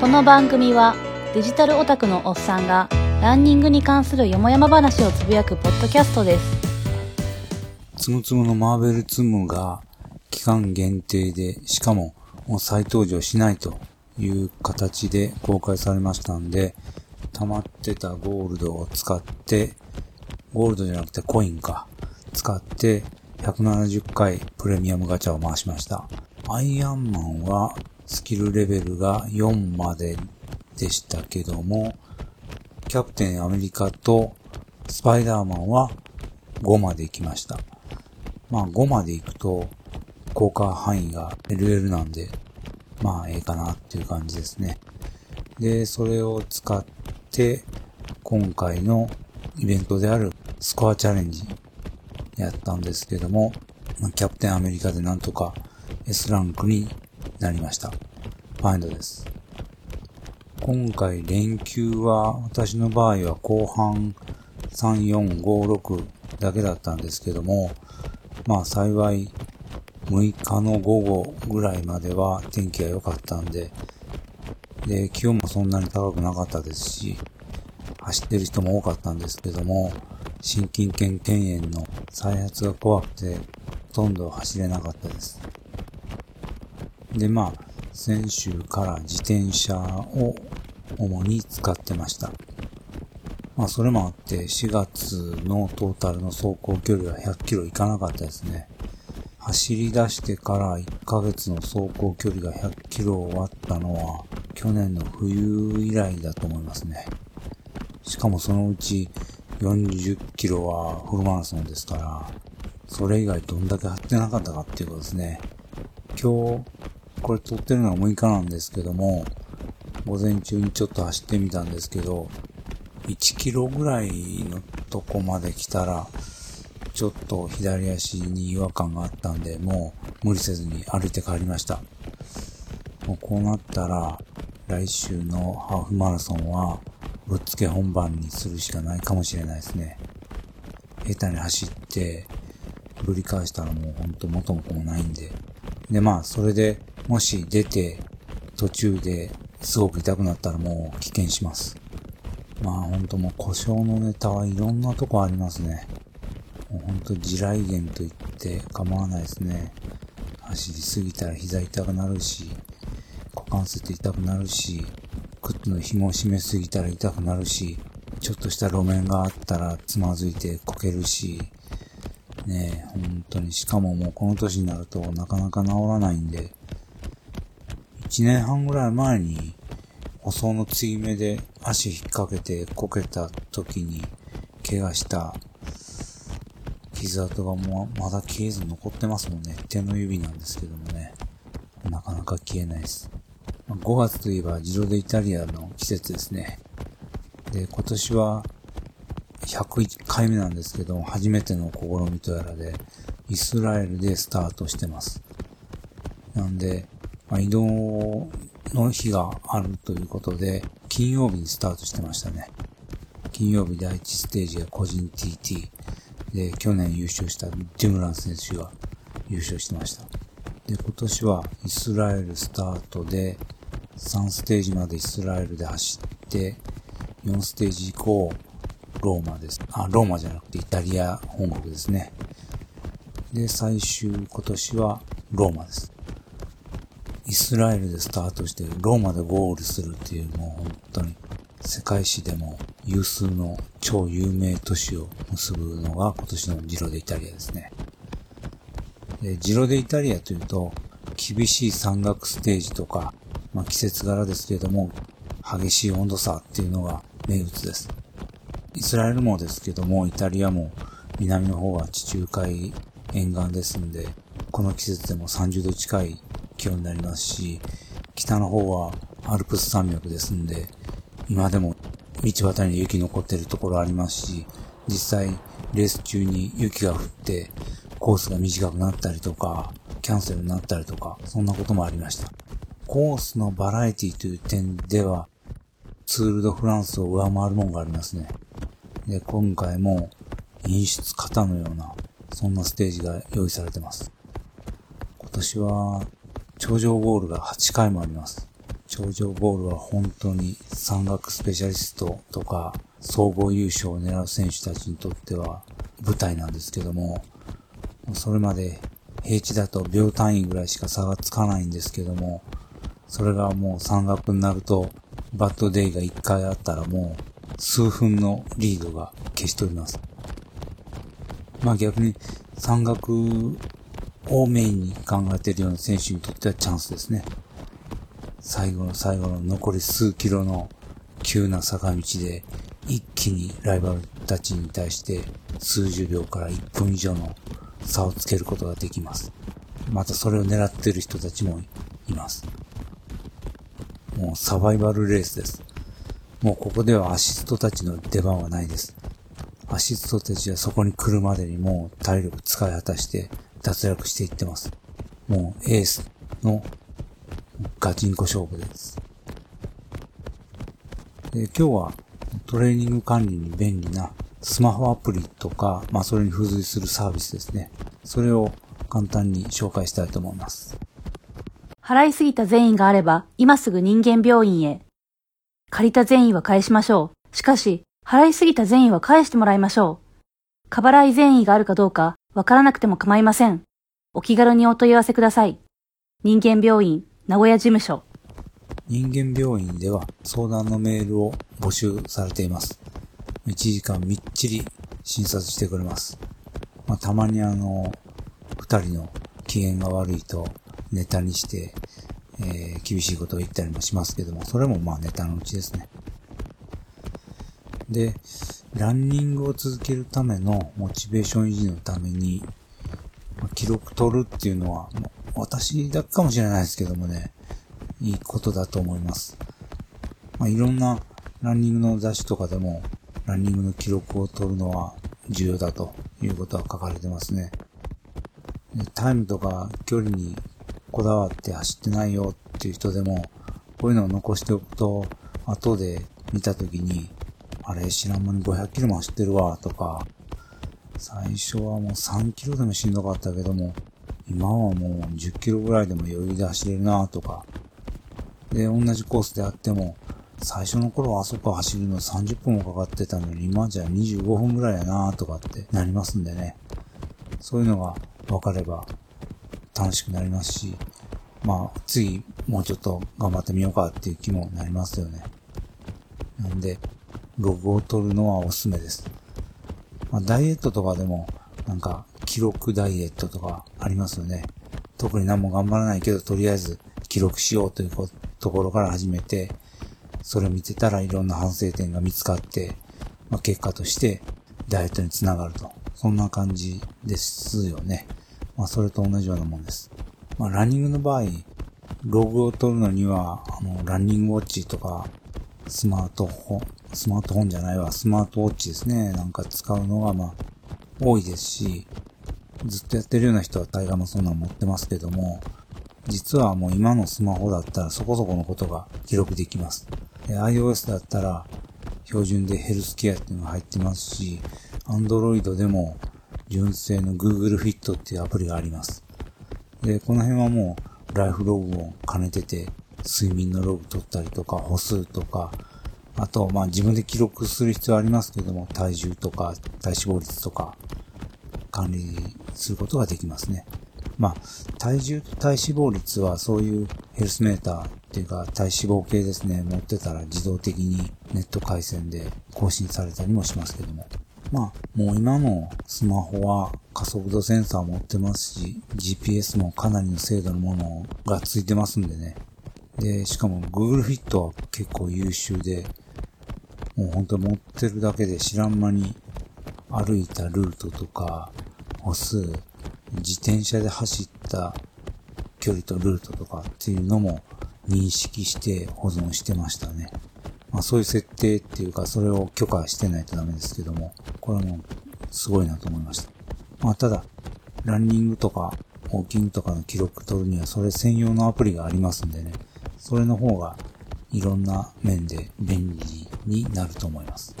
この番組はデジタルオタクのおっさんがランニングに関するよもやま話をつぶやくポッドキャストですつむつむのマーベルツムが期間限定で、しかももう再登場しないという形で公開されましたんで、溜まってたゴールドを使って、ゴールドじゃなくてコインか、使って170回プレミアムガチャを回しました。アイアンマンはスキルレベルが4まででしたけども、キャプテンアメリカとスパイダーマンは5まで行きました。まあ5まで行くと効果範囲が LL なんで、まあええかなっていう感じですね。で、それを使って今回のイベントであるスコアチャレンジやったんですけども、キャプテンアメリカでなんとか S ランクになりました。ファインドです。今回連休は私の場合は後半3、4、5、6だけだったんですけども、まあ幸い6日の午後ぐらいまでは天気が良かったんで、で、気温もそんなに高くなかったですし、走ってる人も多かったんですけども、心筋腱腱炎の再発が怖くて、ほとんど走れなかったです。で、まあ、先週から自転車を主に使ってました。まあそれもあって4月のトータルの走行距離は100キロいかなかったですね。走り出してから1ヶ月の走行距離が100キロ終わったのは去年の冬以来だと思いますね。しかもそのうち40キロはフルマラソンですから、それ以外どんだけ走ってなかったかっていうことですね。今日、これ撮ってるのは6日なんですけども、午前中にちょっと走ってみたんですけど、1キロぐらいのとこまで来たら、ちょっと左足に違和感があったんで、もう無理せずに歩いて帰りました。もうこうなったら、来週のハーフマラソンは、ぶっつけ本番にするしかないかもしれないですね。下手に走って、ぶり返したらもうほんと元も子もないんで。で、まあ、それで、もし出て、途中ですごく痛くなったらもう危険します。まあほんともう故障のネタはいろんなとこありますね。もうほんと地雷原と言って構わないですね。走りすぎたら膝痛くなるし、股関節痛くなるし、靴の紐を締めすぎたら痛くなるし、ちょっとした路面があったらつまずいてこけるし、ねえ、本当に、しかももうこの年になるとなかなか治らないんで、1年半ぐらい前に、舗装の継ぎ目で足引っ掛けてこけた時に怪我した傷跡がもうまだ消えず残ってますもんね。手の指なんですけどもね。なかなか消えないです。5月といえばジロデイタリアの季節ですね。で、今年は101回目なんですけど、初めての試みとやらで、イスラエルでスタートしてます。なんで、まあ、移動の日があるということで、金曜日にスタートしてましたね。金曜日第1ステージが個人 TT で、去年優勝したデュムラン選手が優勝してました。で、今年はイスラエルスタートで、3ステージまでイスラエルで走って、4ステージ以降、ローマです。あ、ローマじゃなくてイタリア本国ですね。で、最終今年はローマです。イスラエルでスタートしてローマでゴールするっていうもう本当に世界史でも有数の超有名都市を結ぶのが今年のジロデイタリアですね。でジロデイタリアというと厳しい山岳ステージとか、まあ、季節柄ですけれども激しい温度差っていうのが名物です。イスラエルもですけどもイタリアも南の方は地中海沿岸ですんで、この季節でも30度近い気温になりますし、北の方はアルプス山脈ですんで、今でも道端に雪残ってるところありますし、実際レース中に雪が降ってコースが短くなったりとか、キャンセルになったりとか、そんなこともありました。コースのバラエティという点では、ツールドフランスを上回るものがありますね。で、今回も演出型のような、そんなステージが用意されてます。今年は頂上ゴールが8回もあります。頂上ボールは本当に山岳スペシャリストとか総合優勝を狙う選手たちにとっては舞台なんですけども、それまで平地だと秒単位ぐらいしか差がつかないんですけども、それがもう山岳になると、バッドデイが1回あったらもう数分のリードが消し取ります。まあ逆に山岳をメインに考えているような選手にとってはチャンスですね。最後の最後の残り数キロの急な坂道で一気にライバルたちに対して数十秒から1分以上の差をつけることができます。またそれを狙っている人たちもいます。もうサバイバルレースです。もうここではアシストたちの出番はないです。アシストたちはそこに来るまでにもう体力使い果たして脱落していってます。もうエースのガチンコ勝負です。で今日はトレーニング管理に便利なスマホアプリとか、まあそれに付随するサービスですね。それを簡単に紹介したいと思います。払いすぎた善意があれば、今すぐ人間病院へ。借りた善意は返しましょう。しかし、払いすぎた善意は返してもらいましょう。過払い善意があるかどうか、わからなくても構いません。お気軽にお問い合わせください。人間病院、名古屋事務所。人間病院では相談のメールを募集されています。1時間みっちり診察してくれます。まあ、たまにあの、二人の機嫌が悪いとネタにして、えー、厳しいことを言ったりもしますけども、それもまあネタのうちですね。で、ランニングを続けるためのモチベーション維持のために、記録取るっていうのは、私だけかもしれないですけどもね、いいことだと思います。まあ、いろんなランニングの雑誌とかでも、ランニングの記録を取るのは重要だということは書かれてますね。タイムとか距離にこだわって走ってないよっていう人でも、こういうのを残しておくと、後で見たときに、あれ知らん間に500キロも走ってるわとか、最初はもう3キロでもしんどかったけども、今はもう10キロぐらいでも余裕で走れるなとか、で、同じコースであっても、最初の頃はあそこ走るの30分もかかってたのに、今じゃ25分ぐらいやなとかってなりますんでね。そういうのが分かれば楽しくなりますし、まあ、次もうちょっと頑張ってみようかっていう気もなりますよね。なんで、ログを取るのはおすすめです。まあ、ダイエットとかでも、なんか、記録ダイエットとかありますよね。特に何も頑張らないけど、とりあえず記録しようというところから始めて、それを見てたらいろんな反省点が見つかって、まあ、結果としてダイエットにつながると。そんな感じですよね。まあ、それと同じようなもんです。まあ、ランニングの場合、ログを取るのには、あの、ランニングウォッチとか、スマートフォン、スマートフォンじゃないわ、スマートウォッチですね。なんか使うのが、まあ、多いですし、ずっとやってるような人は大概もそんなの持ってますけども、実はもう今のスマホだったらそこそこのことが記録できます。iOS だったら標準でヘルスケアっていうのが入ってますし、Android でも純正の Google Fit っていうアプリがあります。で、この辺はもうライフログを兼ねてて、睡眠のログ取ったりとか、歩数とか、あと、まあ自分で記録する必要ありますけども、体重とか体脂肪率とか管理することができますね。まあ、体重と体脂肪率はそういうヘルスメーターっていうか体脂肪計ですね、持ってたら自動的にネット回線で更新されたりもしますけども。まあ、もう今のスマホは加速度センサー持ってますし、GPS もかなりの精度のものがついてますんでね。で、しかも Google Fit は結構優秀で、もう本当に持ってるだけで知らん間に歩いたルートとか、歩数、自転車で走った距離とルートとかっていうのも認識して保存してましたね。まあそういう設定っていうか、それを許可してないとダメですけども、これもすごいなと思いました。まあただ、ランニングとか、ウォーキングとかの記録取るにはそれ専用のアプリがありますんでね、それの方がいろんな面で便利になると思います。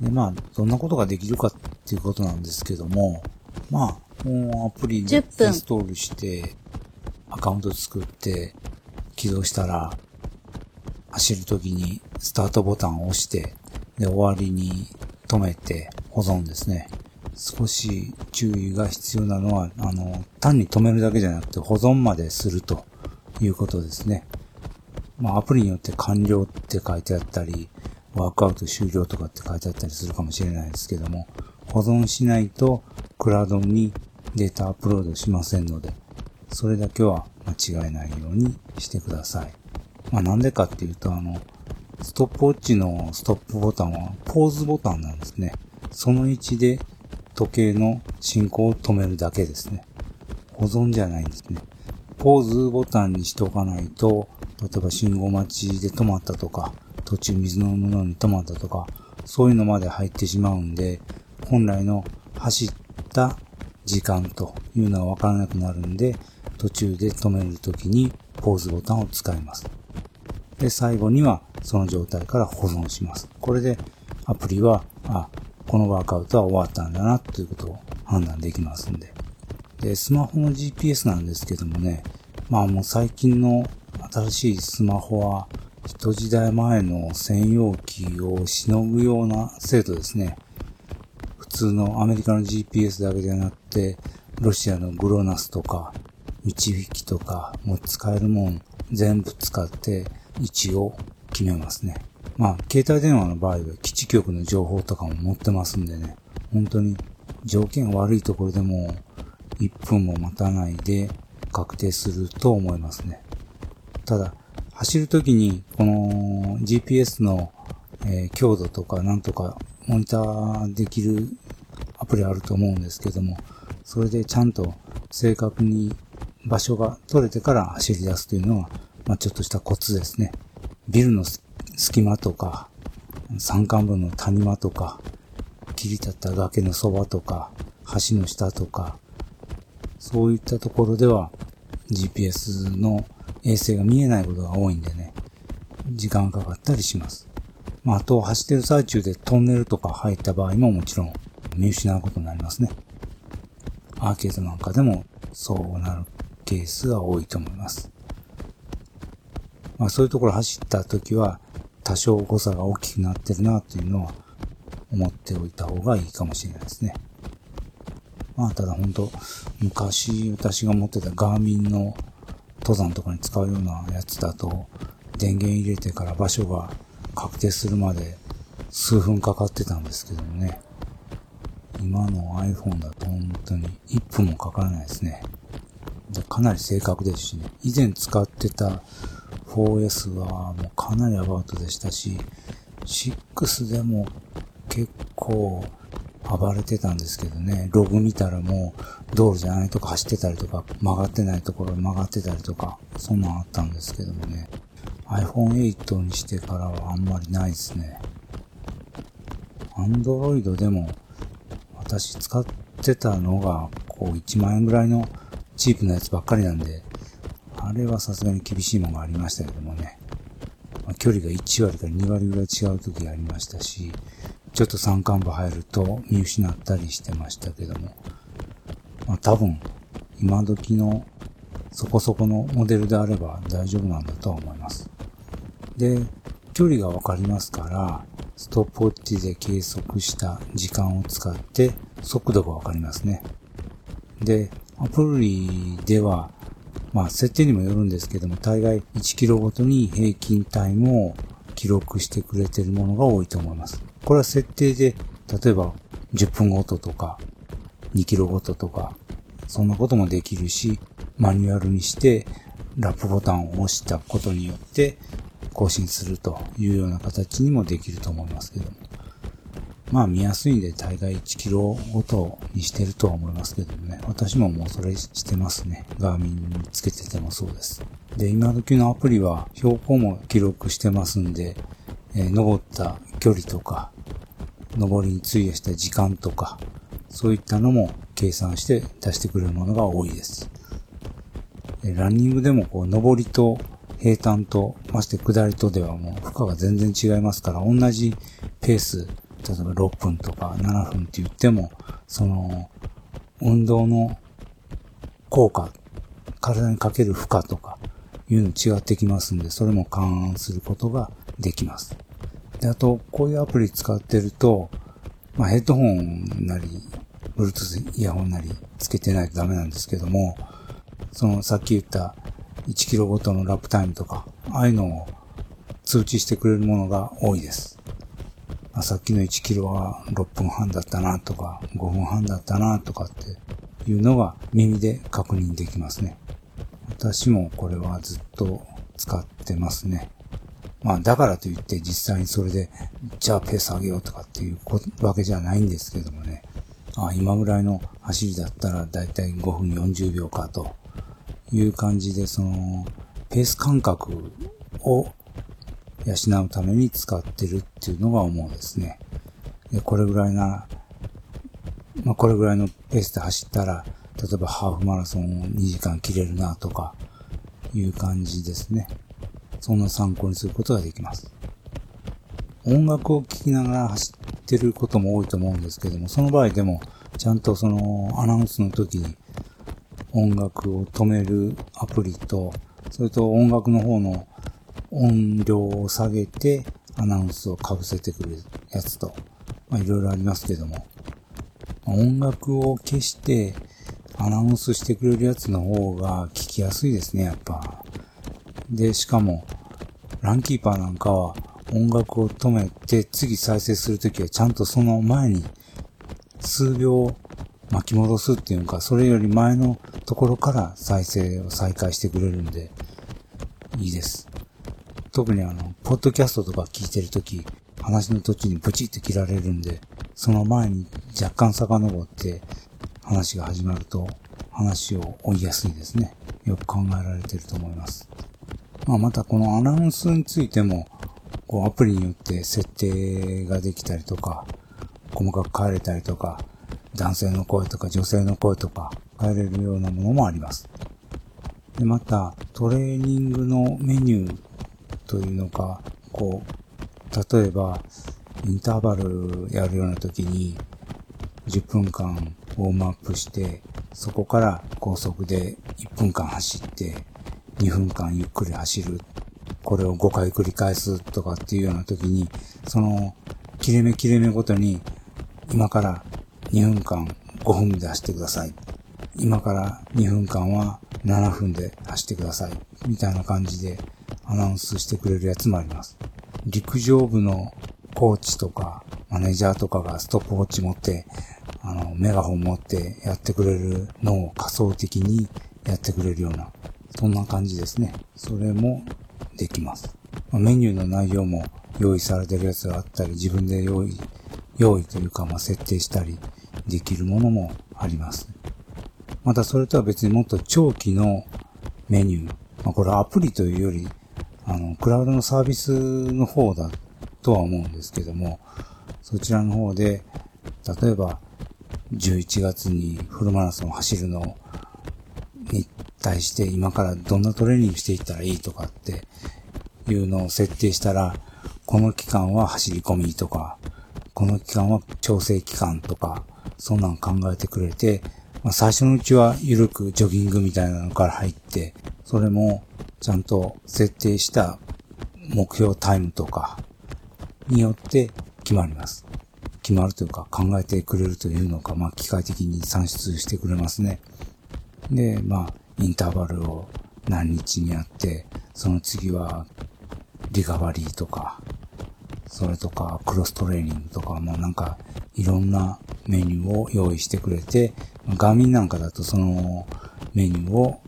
で、まあ、どんなことができるかっていうことなんですけども、まあ、もうアプリでインストールして、アカウント作って、起動したら、走るときにスタートボタンを押して、で、終わりに止めて保存ですね。少し注意が必要なのは、あの、単に止めるだけじゃなくて保存までするということですね。まあ、アプリによって完了って書いてあったり、ワークアウト終了とかって書いてあったりするかもしれないですけども、保存しないとクラウドにデータアップロードしませんので、それだけは間違えないようにしてください。まあなんでかっていうと、あの、ストップウォッチのストップボタンはポーズボタンなんですね。その位置で時計の進行を止めるだけですね。保存じゃないんですね。ポーズボタンにしておかないと、例えば信号待ちで止まったとか、途中水飲むのに止まったとか、そういうのまで入ってしまうんで、本来の走った時間というのはわからなくなるんで、途中で止めるときにポーズボタンを使います。で、最後にはその状態から保存します。これでアプリは、あ、このワークアウトは終わったんだなということを判断できますんで。で、スマホの GPS なんですけどもね、まあもう最近の新しいスマホは一時代前の専用機をしのぐような精度ですね。普通のアメリカの GPS だけじゃなくて、ロシアのグロナスとか、導きとか、もう使えるもん全部使って位置を決めますね。まあ、携帯電話の場合は基地局の情報とかも持ってますんでね、本当に条件悪いところでも1分も待たないで確定すると思いますね。ただ、走るときに、この GPS の、えー、強度とかなんとかモニターできるアプリあると思うんですけども、それでちゃんと正確に場所が取れてから走り出すというのは、まあ、ちょっとしたコツですね。ビルの隙間とか、山間部の谷間とか、切り立った崖のそばとか、橋の下とか、そういったところでは GPS の衛星が見えないことが多いんでね、時間かかったりします。まあ、あと走ってる最中でトンネルとか入った場合ももちろん見失うことになりますね。アーケードなんかでもそうなるケースが多いと思います。まあそういうところ走った時は多少誤差が大きくなってるなっていうのは思っておいた方がいいかもしれないですね。まあただ本当昔私が持ってたガーミンの登山とかに使うようなやつだと電源入れてから場所が確定するまで数分かかってたんですけどもね。今の iPhone だと本当に1分もかからないですね。かなり正確ですしね。以前使ってた 4S はもうかなりアバウトでしたし、6でも結構暴れてたんですけどね、ログ見たらもう道路じゃないとこ走ってたりとか、曲がってないところ曲がってたりとか、そんなんあったんですけどもね、iPhone 8にしてからはあんまりないですね。Android でも私使ってたのがこう1万円ぐらいのチープなやつばっかりなんで、あれはさすがに厳しいものがありましたけどもね。ま、距離が1割から2割ぐらい違う時がありましたし、ちょっと山間部入ると見失ったりしてましたけども。まあ多分、今時のそこそこのモデルであれば大丈夫なんだとは思います。で、距離がわかりますから、ストップウォッチで計測した時間を使って速度がわかりますね。で、アプリではまあ、設定にもよるんですけども、大概1キロごとに平均タイムを記録してくれているものが多いと思います。これは設定で、例えば10分ごととか、2キロごととか、そんなこともできるし、マニュアルにしてラップボタンを押したことによって更新するというような形にもできると思いますけども。まあ見やすいんで大概1キロごとにしてるとは思いますけどもね。私ももうそれしてますね。ガーミンにつけててもそうです。で、今時のアプリは標高も記録してますんで、えー、登った距離とか、登りに費やした時間とか、そういったのも計算して出してくれるものが多いです。ランニングでもこう、登りと平坦と、まして下りとではもう負荷が全然違いますから、同じペース例えば6分とか7分って言っても、その、運動の効果、体にかける負荷とか、いうの違ってきますんで、それも勘案することができます。で、あと、こういうアプリ使ってると、まあ、ヘッドホンなり、Bluetooth イヤホンなりつけてないとダメなんですけども、そのさっき言った1キロごとのラップタイムとか、ああいうのを通知してくれるものが多いです。まあ、さっきの1キロは6分半だったなとか、5分半だったなとかっていうのが耳で確認できますね。私もこれはずっと使ってますね。まあだからといって実際にそれで、じゃあペース上げようとかっていうわけじゃないんですけどもね。あ今ぐらいの走りだったらだいたい5分40秒かという感じで、その、ペース感覚を養うために使ってるっていうのが思うですね。で、これぐらいな、まあ、これぐらいのペースで走ったら、例えばハーフマラソンを2時間切れるなとか、いう感じですね。そんな参考にすることができます。音楽を聴きながら走ってることも多いと思うんですけども、その場合でも、ちゃんとそのアナウンスの時に音楽を止めるアプリと、それと音楽の方の音量を下げてアナウンスを被せてくるやつと、まいろいろありますけども、音楽を消してアナウンスしてくれるやつの方が聞きやすいですね、やっぱ。で、しかも、ランキーパーなんかは音楽を止めて次再生するときはちゃんとその前に数秒巻き戻すっていうか、それより前のところから再生を再開してくれるんで、いいです。特にあの、ポッドキャストとか聞いてるとき、話の途中にブチって切られるんで、その前に若干遡って話が始まると話を追いやすいですね。よく考えられてると思います。まあ、またこのアナウンスについても、こうアプリによって設定ができたりとか、細かく変えれたりとか、男性の声とか女性の声とか変えれるようなものもあります。で、また、トレーニングのメニューというのか、こう、例えば、インターバルやるような時に、10分間ウォームアップして、そこから高速で1分間走って、2分間ゆっくり走る。これを5回繰り返すとかっていうような時に、その、切れ目切れ目ごとに、今から2分間5分で走ってください。今から2分間は7分で走ってください。みたいな感じでアナウンスしてくれるやつもあります。陸上部のコーチとか、マネージャーとかがストップウォッチ持って、あの、メガホン持ってやってくれるのを仮想的にやってくれるような、そんな感じですね。それもできます。メニューの内容も用意されてるやつがあったり、自分で用意、用意というか、まあ、設定したりできるものもあります。またそれとは別にもっと長期のメニュー、まあ、これアプリというより、あの、クラウドのサービスの方だとは思うんですけども、そちらの方で、例えば、11月にフルマラソンを走るのに対して今からどんなトレーニングしていったらいいとかっていうのを設定したら、この期間は走り込みとか、この期間は調整期間とか、そんなん考えてくれて、まあ、最初のうちは緩くジョギングみたいなのから入って、それもちゃんと設定した目標タイムとかによって決まります。決まるというか考えてくれるというのか、まあ機械的に算出してくれますね。で、まあインターバルを何日にやって、その次はリカバリーとか、それとかクロストレーニングとか、もなんかいろんなメニューを用意してくれて、ガーミンなんかだとそのメニューを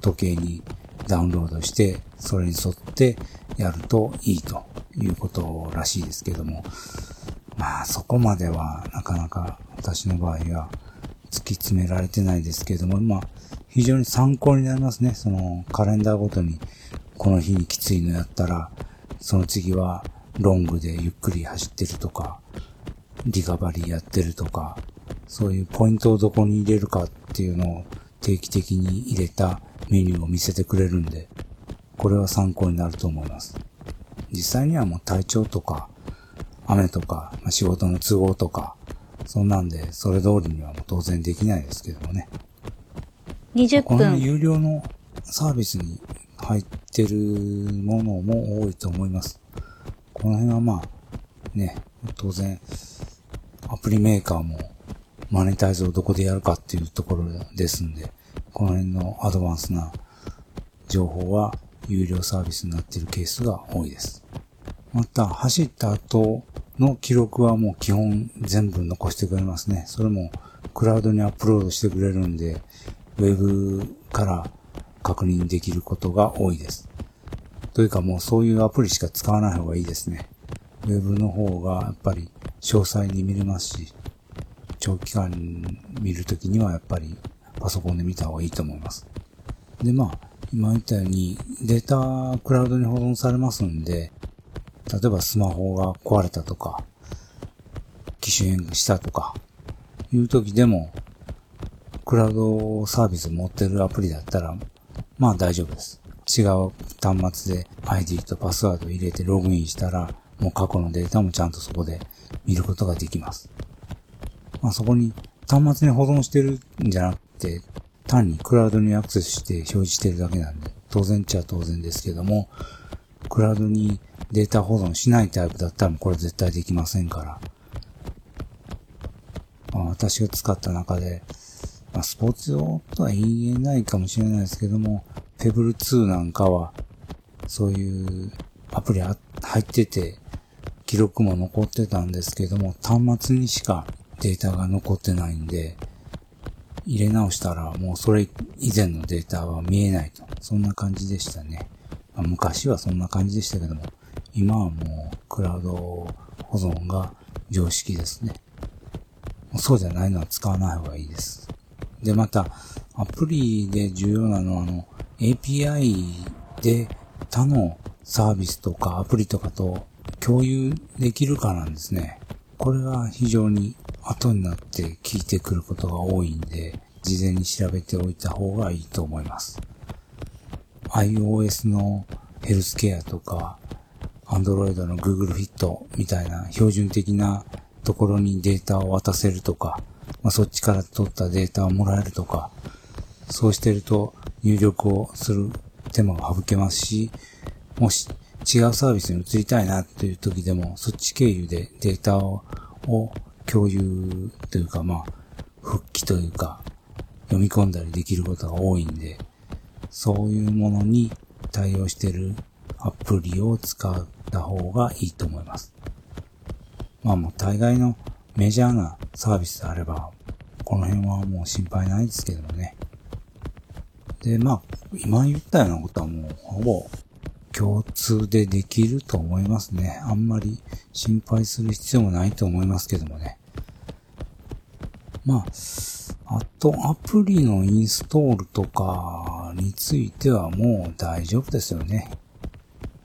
時計にダウンロードして、それに沿ってやるといいということらしいですけども、まあそこまではなかなか私の場合は突き詰められてないですけれども、まあ非常に参考になりますね。そのカレンダーごとにこの日にきついのやったら、その次はロングでゆっくり走ってるとか、リカバリーやってるとか、そういうポイントをどこに入れるかっていうのを定期的に入れたメニューを見せてくれるんで、これは参考になると思います。実際にはもう体調とか、雨とか、まあ、仕事の都合とか、そんなんで、それ通りにはもう当然できないですけどもね。20分。この有料のサービスに入ってるものも多いと思います。この辺はまあ、ね、当然、アプリメーカーもマネタイズをどこでやるかっていうところですんで、この辺のアドバンスな情報は有料サービスになっているケースが多いです。また、走った後の記録はもう基本全部残してくれますね。それもクラウドにアップロードしてくれるんで、ウェブから確認できることが多いです。というかもうそういうアプリしか使わない方がいいですね。ウェブの方がやっぱり詳細に見れますし、長期間見るときにはやっぱりパソコンで見た方がいいと思います。で、まあ、今言ったようにデータクラウドに保存されますんで、例えばスマホが壊れたとか、機種変したとか、いう時でも、クラウドサービス持ってるアプリだったら、まあ大丈夫です。違う端末で ID とパスワードを入れてログインしたら、もう過去のデータもちゃんとそこで見ることができます。まあそこに端末に保存してるんじゃなくて、単にクラウドにアクセスして表示してるだけなんで、当然っちゃ当然ですけども、クラウドにデータ保存しないタイプだったらもうこれ絶対できませんから。まあ、私が使った中で、まあ、スポーツ用とは言えないかもしれないですけども、ペブル2なんかは、そういうアプリ入ってて、記録も残ってたんですけども、端末にしかデータが残ってないんで、入れ直したらもうそれ以前のデータは見えないと。そんな感じでしたね。まあ、昔はそんな感じでしたけども、今はもうクラウド保存が常識ですね。そうじゃないのは使わない方がいいです。で、また、アプリで重要なのは、あの、API で他のサービスとかアプリとかと共有できるかなんですね。これが非常に後になって聞いてくることが多いんで、事前に調べておいた方がいいと思います。iOS のヘルスケアとか、Android の Google Fit みたいな標準的なところにデータを渡せるとか、まあ、そっちから取ったデータをもらえるとか、そうしてると入力をする手間が省けますし、もし違うサービスに移りたいなという時でも、そっち経由でデータを共有というか、まあ、復帰というか、読み込んだりできることが多いんで、そういうものに対応してるアプリを使った方がいいと思います。まあもう大概のメジャーなサービスであれば、この辺はもう心配ないですけどもね。で、まあ、今言ったようなことはもうほぼ共通でできると思いますね。あんまり心配する必要もないと思いますけどもね。まあ、あとアプリのインストールとかについてはもう大丈夫ですよね。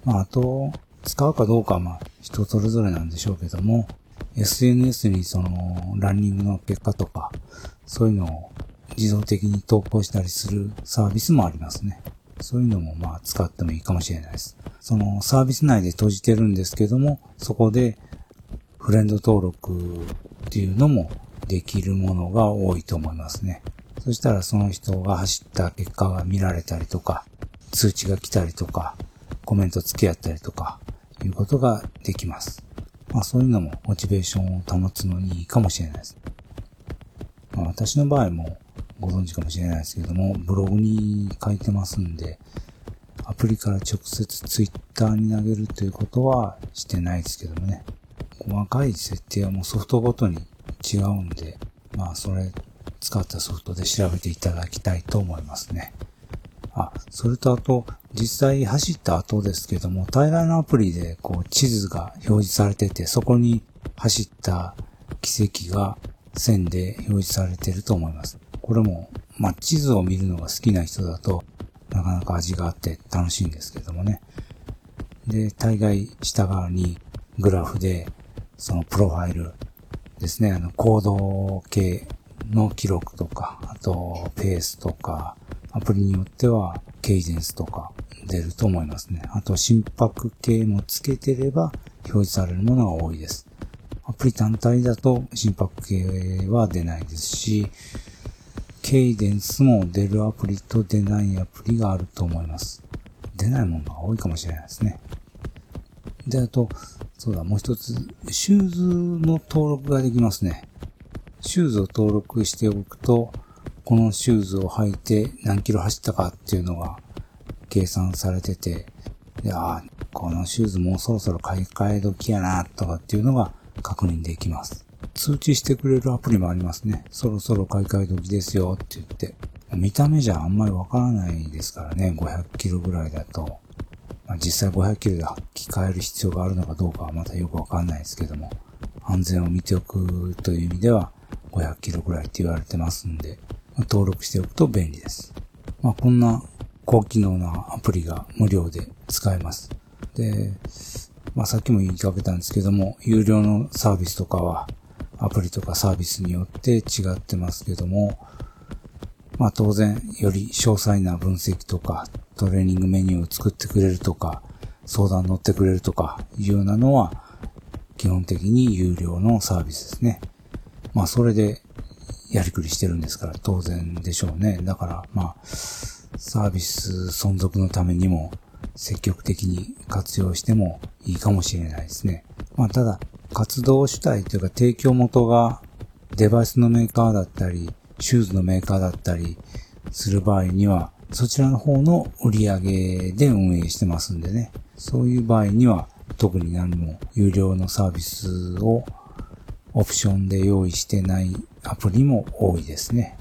まあ、あと、使うかどうかはまあ人それぞれなんでしょうけども、SNS にそのランニングの結果とか、そういうのを自動的に投稿したりするサービスもありますね。そういうのもまあ使ってもいいかもしれないです。そのサービス内で閉じてるんですけども、そこでフレンド登録っていうのもできるものが多いと思いますね。そしたらその人が走った結果が見られたりとか、通知が来たりとか、コメント付き合ったりとか、いうことができます。まあそういうのもモチベーションを保つのにいいかもしれないです。まあ、私の場合もご存知かもしれないですけども、ブログに書いてますんで、アプリから直接ツイッターに投げるということはしてないですけどもね。細かい設定はもうソフトごとに違うんで、まあそれ使ったソフトで調べていただきたいと思いますね。あ、それとあと、実際走った後ですけども、大概のアプリでこう地図が表示されてて、そこに走った軌跡が線で表示されてると思います。これも、まあ、地図を見るのが好きな人だと、なかなか味があって楽しいんですけどもね。で、大概下側にグラフで、そのプロファイルですね、あの、行動系の記録とか、あと、ペースとか、アプリによっては、ケイデンスとか出ると思いますね。あと、心拍計もつけてれば表示されるものが多いです。アプリ単体だと心拍計は出ないですし、ケイデンスも出るアプリと出ないアプリがあると思います。出ないものが多いかもしれないですね。で、あと、そうだ、もう一つ、シューズの登録ができますね。シューズを登録しておくと、このシューズを履いて何キロ走ったかっていうのが計算されてて、いやこのシューズもうそろそろ買い替え時やなとかっていうのが確認できます。通知してくれるアプリもありますね。そろそろ買い替え時ですよって言って。見た目じゃあんまりわからないですからね、500キロぐらいだと。まあ、実際500キロで履き替える必要があるのかどうかはまたよくわかんないですけども、安全を見ておくという意味では500キロぐらいって言われてますんで、まあ、登録しておくと便利です。まあ、こんな高機能なアプリが無料で使えます。で、まあ、さっきも言いかけたんですけども、有料のサービスとかは、アプリとかサービスによって違ってますけども、まあ当然、より詳細な分析とか、トレーニングメニューを作ってくれるとか、相談乗ってくれるとか、いうようなのは、基本的に有料のサービスですね。まあそれで、やりくりしてるんですから当然でしょうね。だから、まあ、サービス存続のためにも積極的に活用してもいいかもしれないですね。まあただ、活動主体というか提供元がデバイスのメーカーだったり、シューズのメーカーだったりする場合には、そちらの方の売り上げで運営してますんでね。そういう場合には、特に何も有料のサービスをオプションで用意してないアプリも多いですね。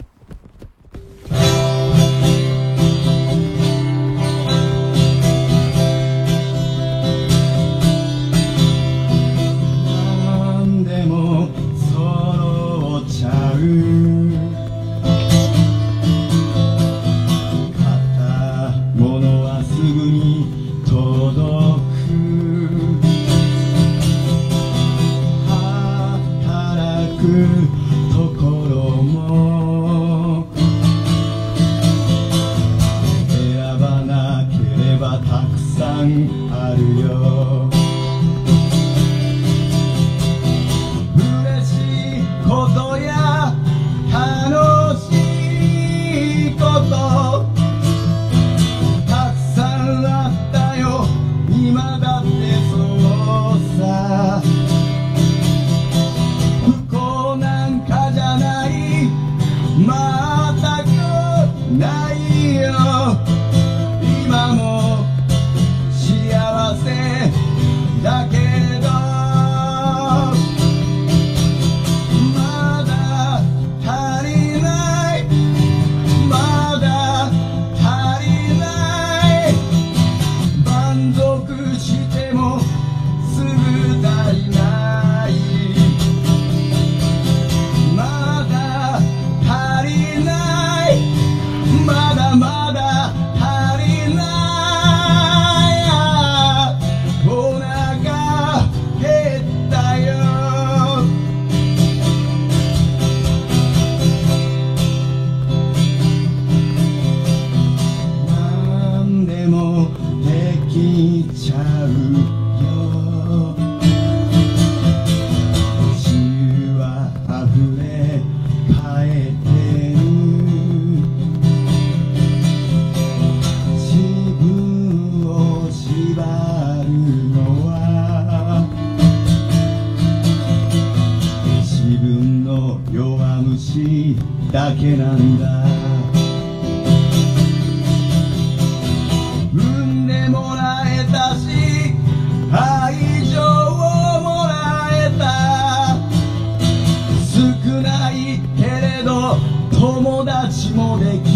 友達もでき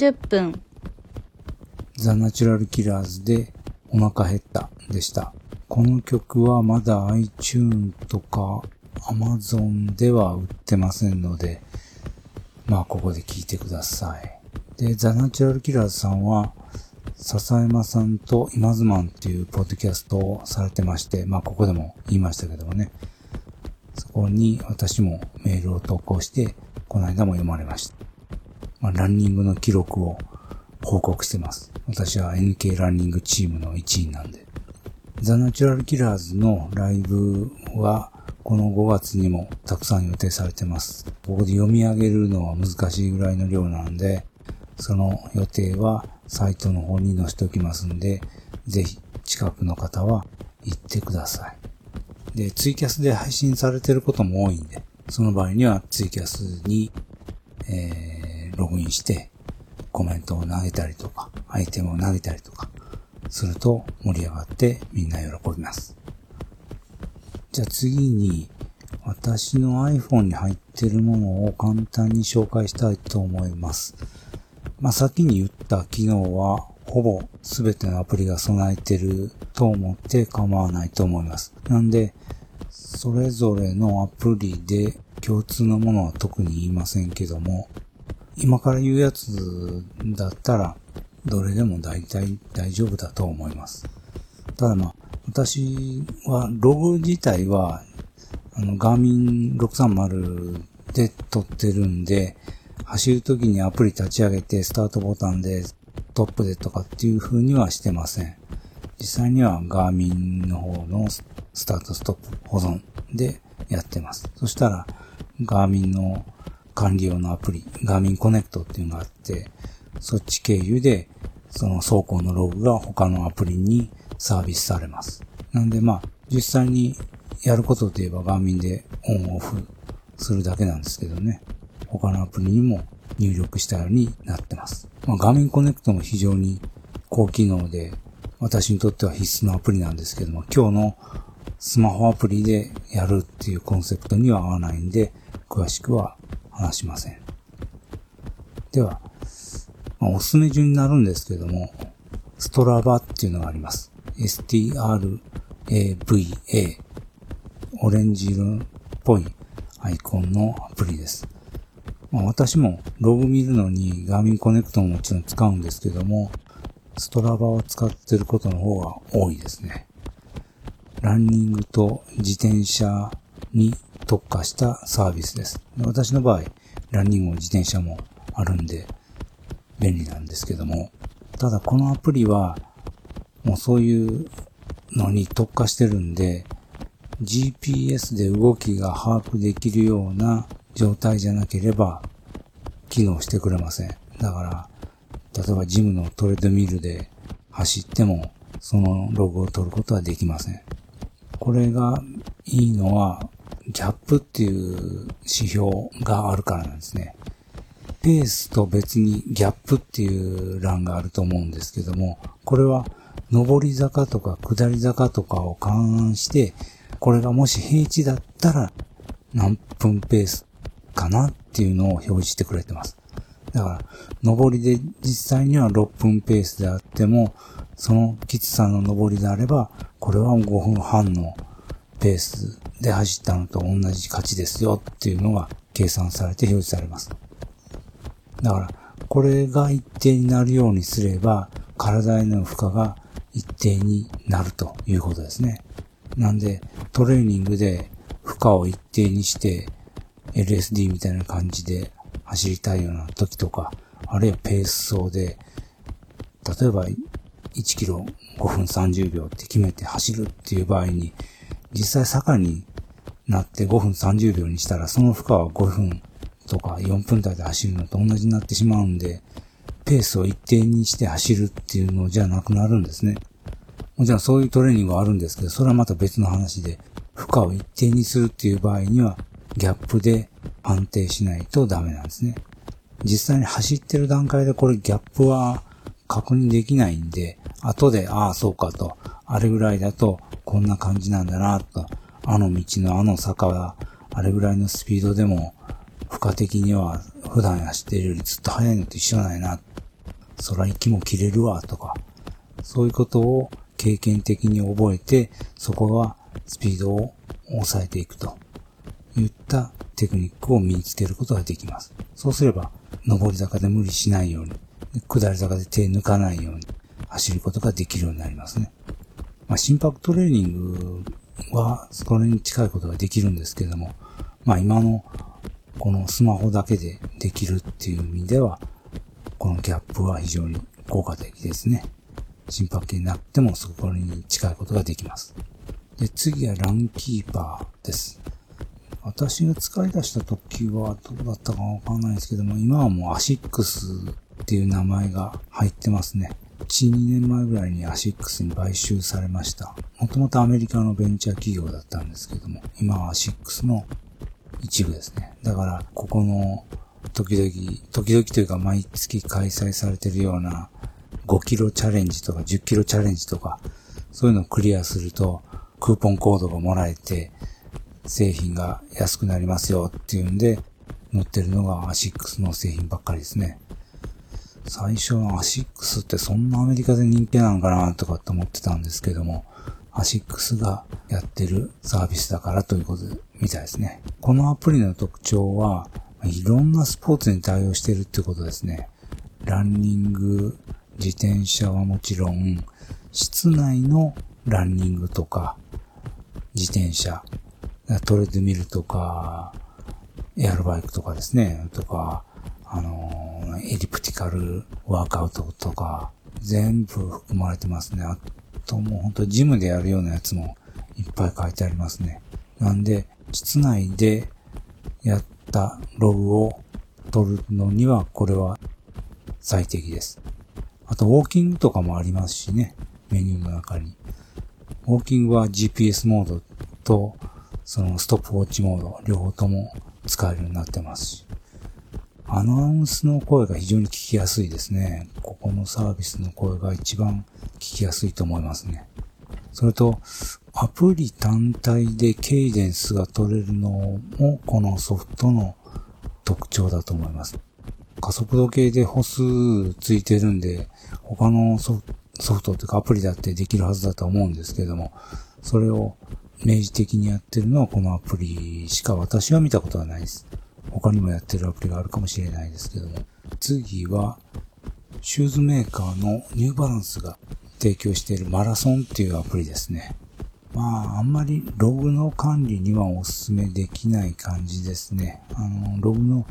30分。ザ・ナチュラル・キラーズでお腹減ったでした。この曲はまだ iTune とか Amazon では売ってませんので、まあここで聴いてください。で、ザ・ナチュラル・キラーズさんは、笹山さんと今ズマンっていうポッドキャストをされてまして、まあここでも言いましたけどもね、そこに私もメールを投稿して、この間も読まれました。まあランニングの記録を報告してます。私は NK ランニングチームの一員なんで。ザ・ナチュラル・キラーズのライブは、この5月にもたくさん予定されてます。ここで読み上げるのは難しいぐらいの量なんで、その予定はサイトの方に載せておきますんで、ぜひ近くの方は行ってください。で、ツイキャスで配信されてることも多いんで、その場合にはツイキャスに、えー、ログインしてコメントを投げたりとか、アイテムを投げたりとか、すると盛り上がってみんな喜びます。じゃあ次に、私の iPhone に入ってるものを簡単に紹介したいと思います。まあ、先に言った機能は、ほぼ全てのアプリが備えてると思って構わないと思います。なんで、それぞれのアプリで共通のものは特に言いませんけども、今から言うやつだったら、どれでも大体大丈夫だと思います。ただまあ、私はログ自体は、あの、ガーミン630で撮ってるんで、走るときにアプリ立ち上げてスタートボタンでトップでとかっていう風にはしてません。実際にはガーミンの方のスタートストップ保存でやってます。そしたら、ガーミンの管理用のアプリ、ガーミンコネクトっていうのがあって、そっち経由で、その走行のログが他のアプリにサービスされます。なんでまあ、実際にやることといえばガーミンでオンオフするだけなんですけどね。他のアプリにも入力したようになってます。まあ、ガーミンコネクトも非常に高機能で、私にとっては必須のアプリなんですけども、今日のスマホアプリでやるっていうコンセプトには合わないんで、詳しくは話しません。では、まあ、おすすめ順になるんですけども、ストラバっていうのがあります。strava。オレンジ色っぽいアイコンのアプリです。まあ、私もログ見るのにガーミンコネクトももちろん使うんですけども、ストラバを使ってることの方が多いですね。ランニングと自転車に特化したサービスです。で私の場合、ランニングも自転車もあるんで便利なんですけども、ただこのアプリはもうそういうのに特化してるんで、GPS で動きが把握できるような状態じゃなければ機能してくれません。だから、例えばジムのトレッドミルで走ってもそのログを取ることはできません。これがいいのはギャップっていう指標があるからなんですね。ペースと別にギャップっていう欄があると思うんですけども、これは上り坂とか下り坂とかを勘案して、これがもし平地だったら何分ペースかなっていうのを表示してくれてます。だから、上りで実際には6分ペースであっても、そのきつさの上りであれば、これは5分半のペースで走ったのと同じ価値ですよっていうのが計算されて表示されます。だから、これが一定になるようにすれば、体への負荷が一定になるということですね。なんで、トレーニングで負荷を一定にして、LSD みたいな感じで走りたいような時とか、あるいはペース走で、例えば1キロ5分30秒って決めて走るっていう場合に、実際坂になって5分30秒にしたら、その負荷は5分とか4分台で走るのと同じになってしまうんで、ペースを一定にして走るっていうのじゃなくなるんですね。もちろんそういうトレーニングはあるんですけど、それはまた別の話で、負荷を一定にするっていう場合には、ギャップで判定しないとダメなんですね。実際に走ってる段階でこれギャップは確認できないんで、後で、ああ、そうかと、あれぐらいだとこんな感じなんだなと、あの道のあの坂は、あれぐらいのスピードでも、負荷的には普段走っているよりずっと速いのと一緒なんやな。っ空息も切れるわとか、そういうことを経験的に覚えて、そこはスピードを抑えていくと。いったテクニックを身につけることができます。そうすれば、上り坂で無理しないように、下り坂で手抜かないように走ることができるようになりますね。まあ、心拍トレーニングは、それに近いことができるんですけども、まあ今のこのスマホだけでできるっていう意味では、このギャップは非常に効果的ですね。心拍計なくてもそこに近いことができます。で、次はランキーパーです。私が使い出した時はどうだったかわかんないですけども、今はもうアシックスっていう名前が入ってますね。1、2年前ぐらいにアシックスに買収されました。もともとアメリカのベンチャー企業だったんですけども、今はアシックスの一部ですね。だから、ここの時々、時々というか毎月開催されてるような5キロチャレンジとか10キロチャレンジとか、そういうのをクリアすると、クーポンコードがもらえて、製品が安くなりますよっていうんで、載ってるのがアシックスの製品ばっかりですね。最初のアシックスってそんなアメリカで人気なのかなとかって思ってたんですけども、アシックスがやってるサービスだからということみたいですね。このアプリの特徴は、いろんなスポーツに対応してるってことですね。ランニング、自転車はもちろん、室内のランニングとか、自転車、トレッドミルとか、エアロバイクとかですね、とか、あの、エリプティカルワークアウトとか、全部含まれてますね。あともう本当ジムでやるようなやつもいっぱい書いてありますね。なんで、室内でやったログを取るのには、これは最適です。あと、ウォーキングとかもありますしね。メニューの中に。ウォーキングは GPS モードと、そのストップウォッチモード、両方とも使えるようになってますし。アナウンスの声が非常に聞きやすいですね。ここのサービスの声が一番聞きやすいと思いますね。それと、アプリ単体でケイデンスが取れるのもこのソフトの特徴だと思います。加速度計で歩数ついてるんで、他のソフトというかアプリだってできるはずだと思うんですけども、それを明示的にやってるのはこのアプリしか私は見たことはないです。他にもやってるアプリがあるかもしれないですけども。次は、シューズメーカーのニューバランスが提供しているマラソンっていうアプリですね。まあ、あんまりログの管理にはお勧めできない感じですね。あの、ログの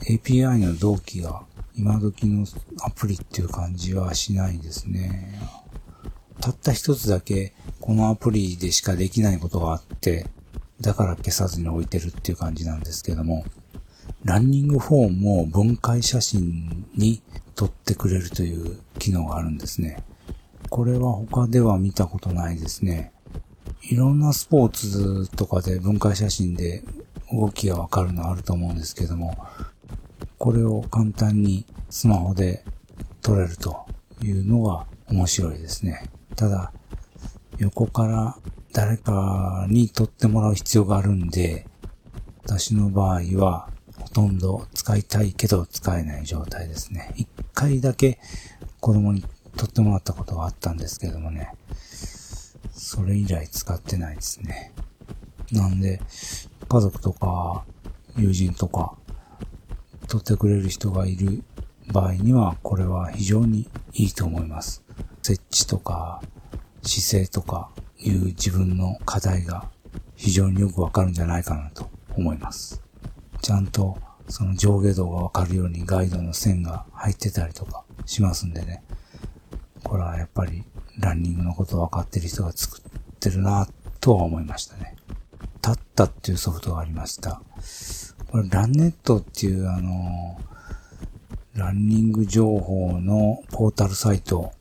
API の同期が今時のアプリっていう感じはしないですね。たった一つだけこのアプリでしかできないことがあって、だから消さずに置いてるっていう感じなんですけども、ランニングフォームを分解写真に撮ってくれるという機能があるんですね。これは他では見たことないですね。いろんなスポーツとかで分解写真で動きがわかるのあると思うんですけども、これを簡単にスマホで撮れるというのが面白いですね。ただ、横から誰かに撮ってもらう必要があるんで、私の場合はほとんど使いたいけど使えない状態ですね。一回だけ子供に撮ってもらったことがあったんですけどもね、それ以来使ってないですね。なんで、家族とか友人とか撮ってくれる人がいる場合には、これは非常にいいと思います。設置とか姿勢とかいう自分の課題が非常によくわかるんじゃないかなと思います。ちゃんとその上下動がわかるようにガイドの線が入ってたりとかしますんでね。これはやっぱりランニングのことわかってる人が作ってるなとは思いましたね。タッタっていうソフトがありました。これランネットっていうあの、ランニング情報のポータルサイト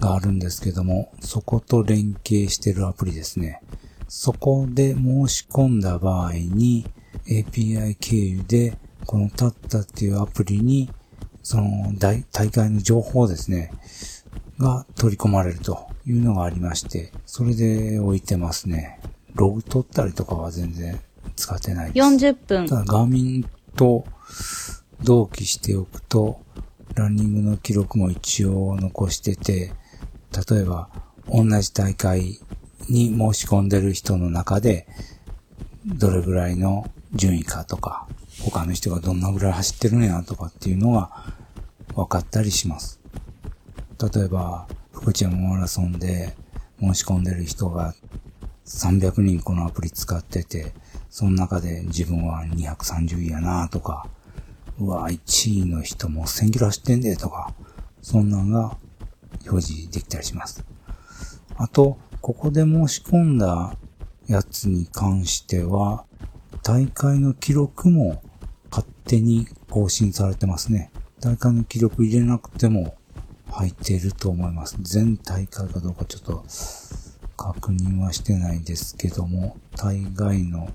があるんですけども、そこと連携してるアプリですね。そこで申し込んだ場合に API 経由でこのタッタっていうアプリにその大会の情報ですね、が取り込まれるというのがありまして、それで置いてますね。ログ取ったりとかは全然使ってないです。40分。ただ、ガーミンと同期しておくと、ランニングの記録も一応残してて、例えば、同じ大会に申し込んでる人の中で、どれぐらいの順位かとか、他の人がどんなぐらい走ってるんやとかっていうのが分かったりします。例えば、福知山マラソンで申し込んでる人が300人このアプリ使ってて、その中で自分は230位やなとか、うわ、1位の人も1000キロ走ってんでとか、そんなんが表示できたりします。あと、ここで申し込んだやつに関しては、大会の記録も勝手に更新されてますね。大会の記録入れなくても入っていると思います。全大会かどうかちょっと確認はしてないですけども、大概の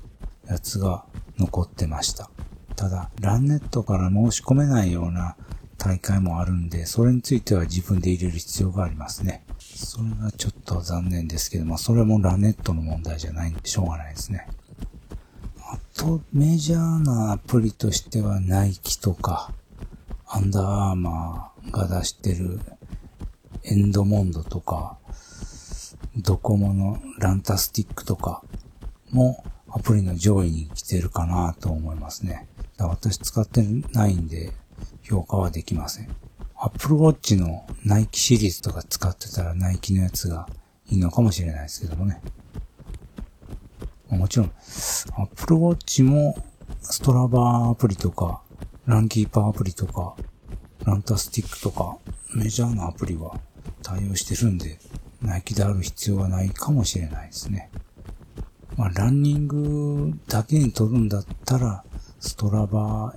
やつが残ってました。ただ、ランネットから申し込めないような大会もあるんで、それについては自分で入れる必要がありますね。それがちょっと残念ですけども、それもランネットの問題じゃないんでしょうがないですね。あと、メジャーなアプリとしては、ナイキとか、アンダーアーマーが出してるエンドモンドとか、ドコモのランタスティックとかもアプリの上位に来てるかなと思いますね。私使ってないんで評価はできません。Apple Watch のナイキシリーズとか使ってたらナイキのやつがいいのかもしれないですけどもね。もちろん、Apple Watch もストラバーアプリとか、ランキーパーアプリとか、ランタスティックとか、メジャーなアプリは対応してるんで、ナイキである必要はないかもしれないですね。まあ、ランニングだけに撮るんだったら、ストラバ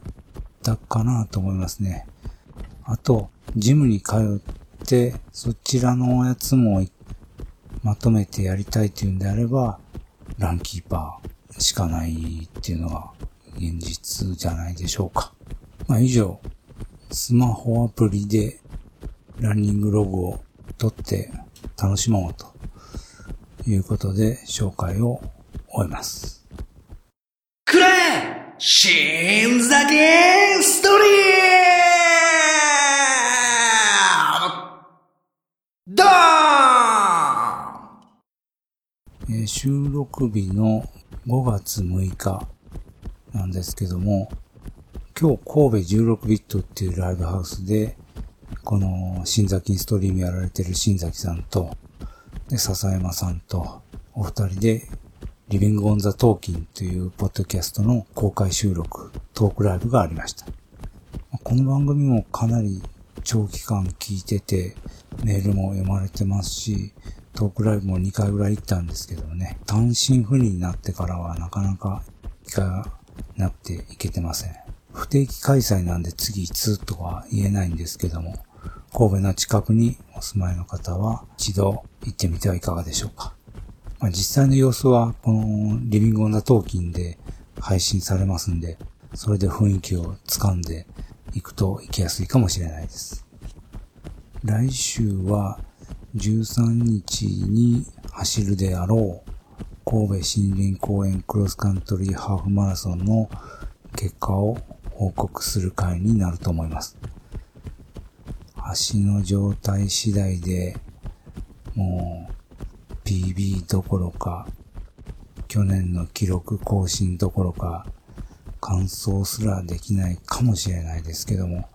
ーだかなと思いますね。あと、ジムに通って、そちらのやつもまとめてやりたいというんであれば、ランキーパーしかないっていうのが現実じゃないでしょうか。まあ以上、スマホアプリでランニングログを取って楽しもうということで紹介を終えます。くらえ新酒ストリードーン、え収録日の5月6日なんですけども、今日神戸16ビットっていうライブハウスで、この新崎ストリームやられてる新崎さんと、で、笹山さんと、お二人で、リビングオンザトーキンというポッドキャストの公開収録、トークライブがありました。この番組もかなり長期間聞いてて、メールも読まれてますし、トークライブも2回ぐらい行ったんですけどね、単身赴任になってからはなかなか機会がなくていけてません。不定期開催なんで次いつとは言えないんですけども、神戸の近くにお住まいの方は一度行ってみてはいかがでしょうか。まあ、実際の様子はこのリビングオンダトーキンで配信されますんで、それで雰囲気を掴んでいくと行きやすいかもしれないです。来週は13日に走るであろう神戸森林公園クロスカントリーハーフマラソンの結果を報告する回になると思います。足の状態次第で、もう、PB どころか、去年の記録更新どころか、完走すらできないかもしれないですけども、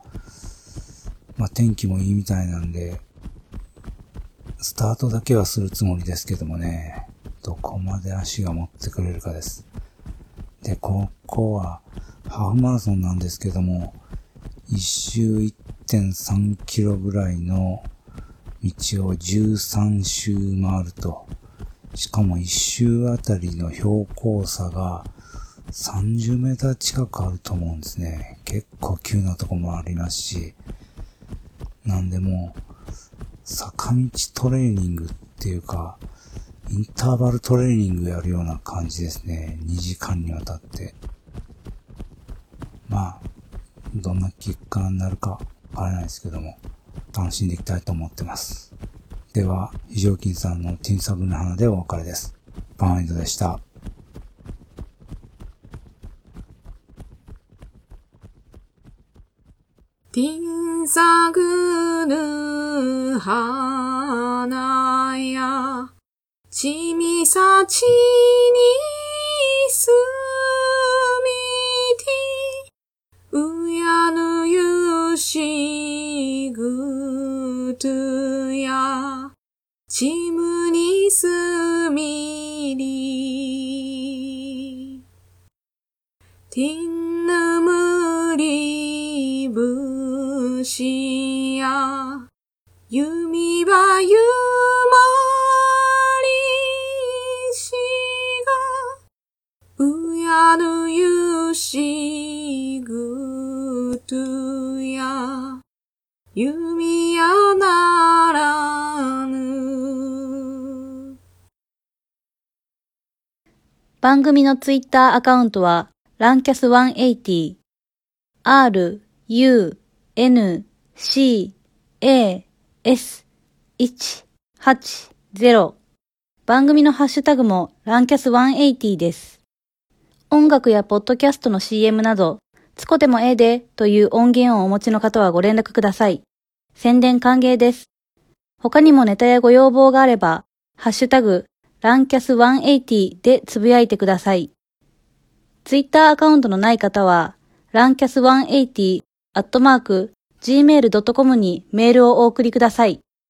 まあ、天気もいいみたいなんで、スタートだけはするつもりですけどもね、どこまで足が持ってくれるかです。で、ここは、ハーフマラソンなんですけども、一周1.3キロぐらいの道を13周回ると、しかも一周あたりの標高差が30メーター近くあると思うんですね。結構急なとこもありますし、なんでも坂道トレーニングっていうか、インターバルトレーニングやるような感じですね。2時間にわたって。まあ、どんな結果になるかわからないですけども、楽しんでいきたいと思ってます。では、非常勤さんのティンサブの花でお別れです。バーンエンドでした。ティンザグヌハナヤ、チミサチニスミティ、ウヤヌユシグトヤ、チムニスミリ、ブシや、弓はゆまりしが、うやぬゆしぐとや、弓やならぬ。番組のツイッターアカウントは、ランキャス180、r, u, n, c, a, s, 180番組のハッシュタグもランキャス180です。音楽やポッドキャストの CM など、つこでもええでという音源をお持ちの方はご連絡ください。宣伝歓迎です。他にもネタやご要望があれば、ハッシュタグ、ランキャス180でつぶやいてください。ツイッターアカウントのない方は、ランキャス180 gmail.com にメールをお送りください。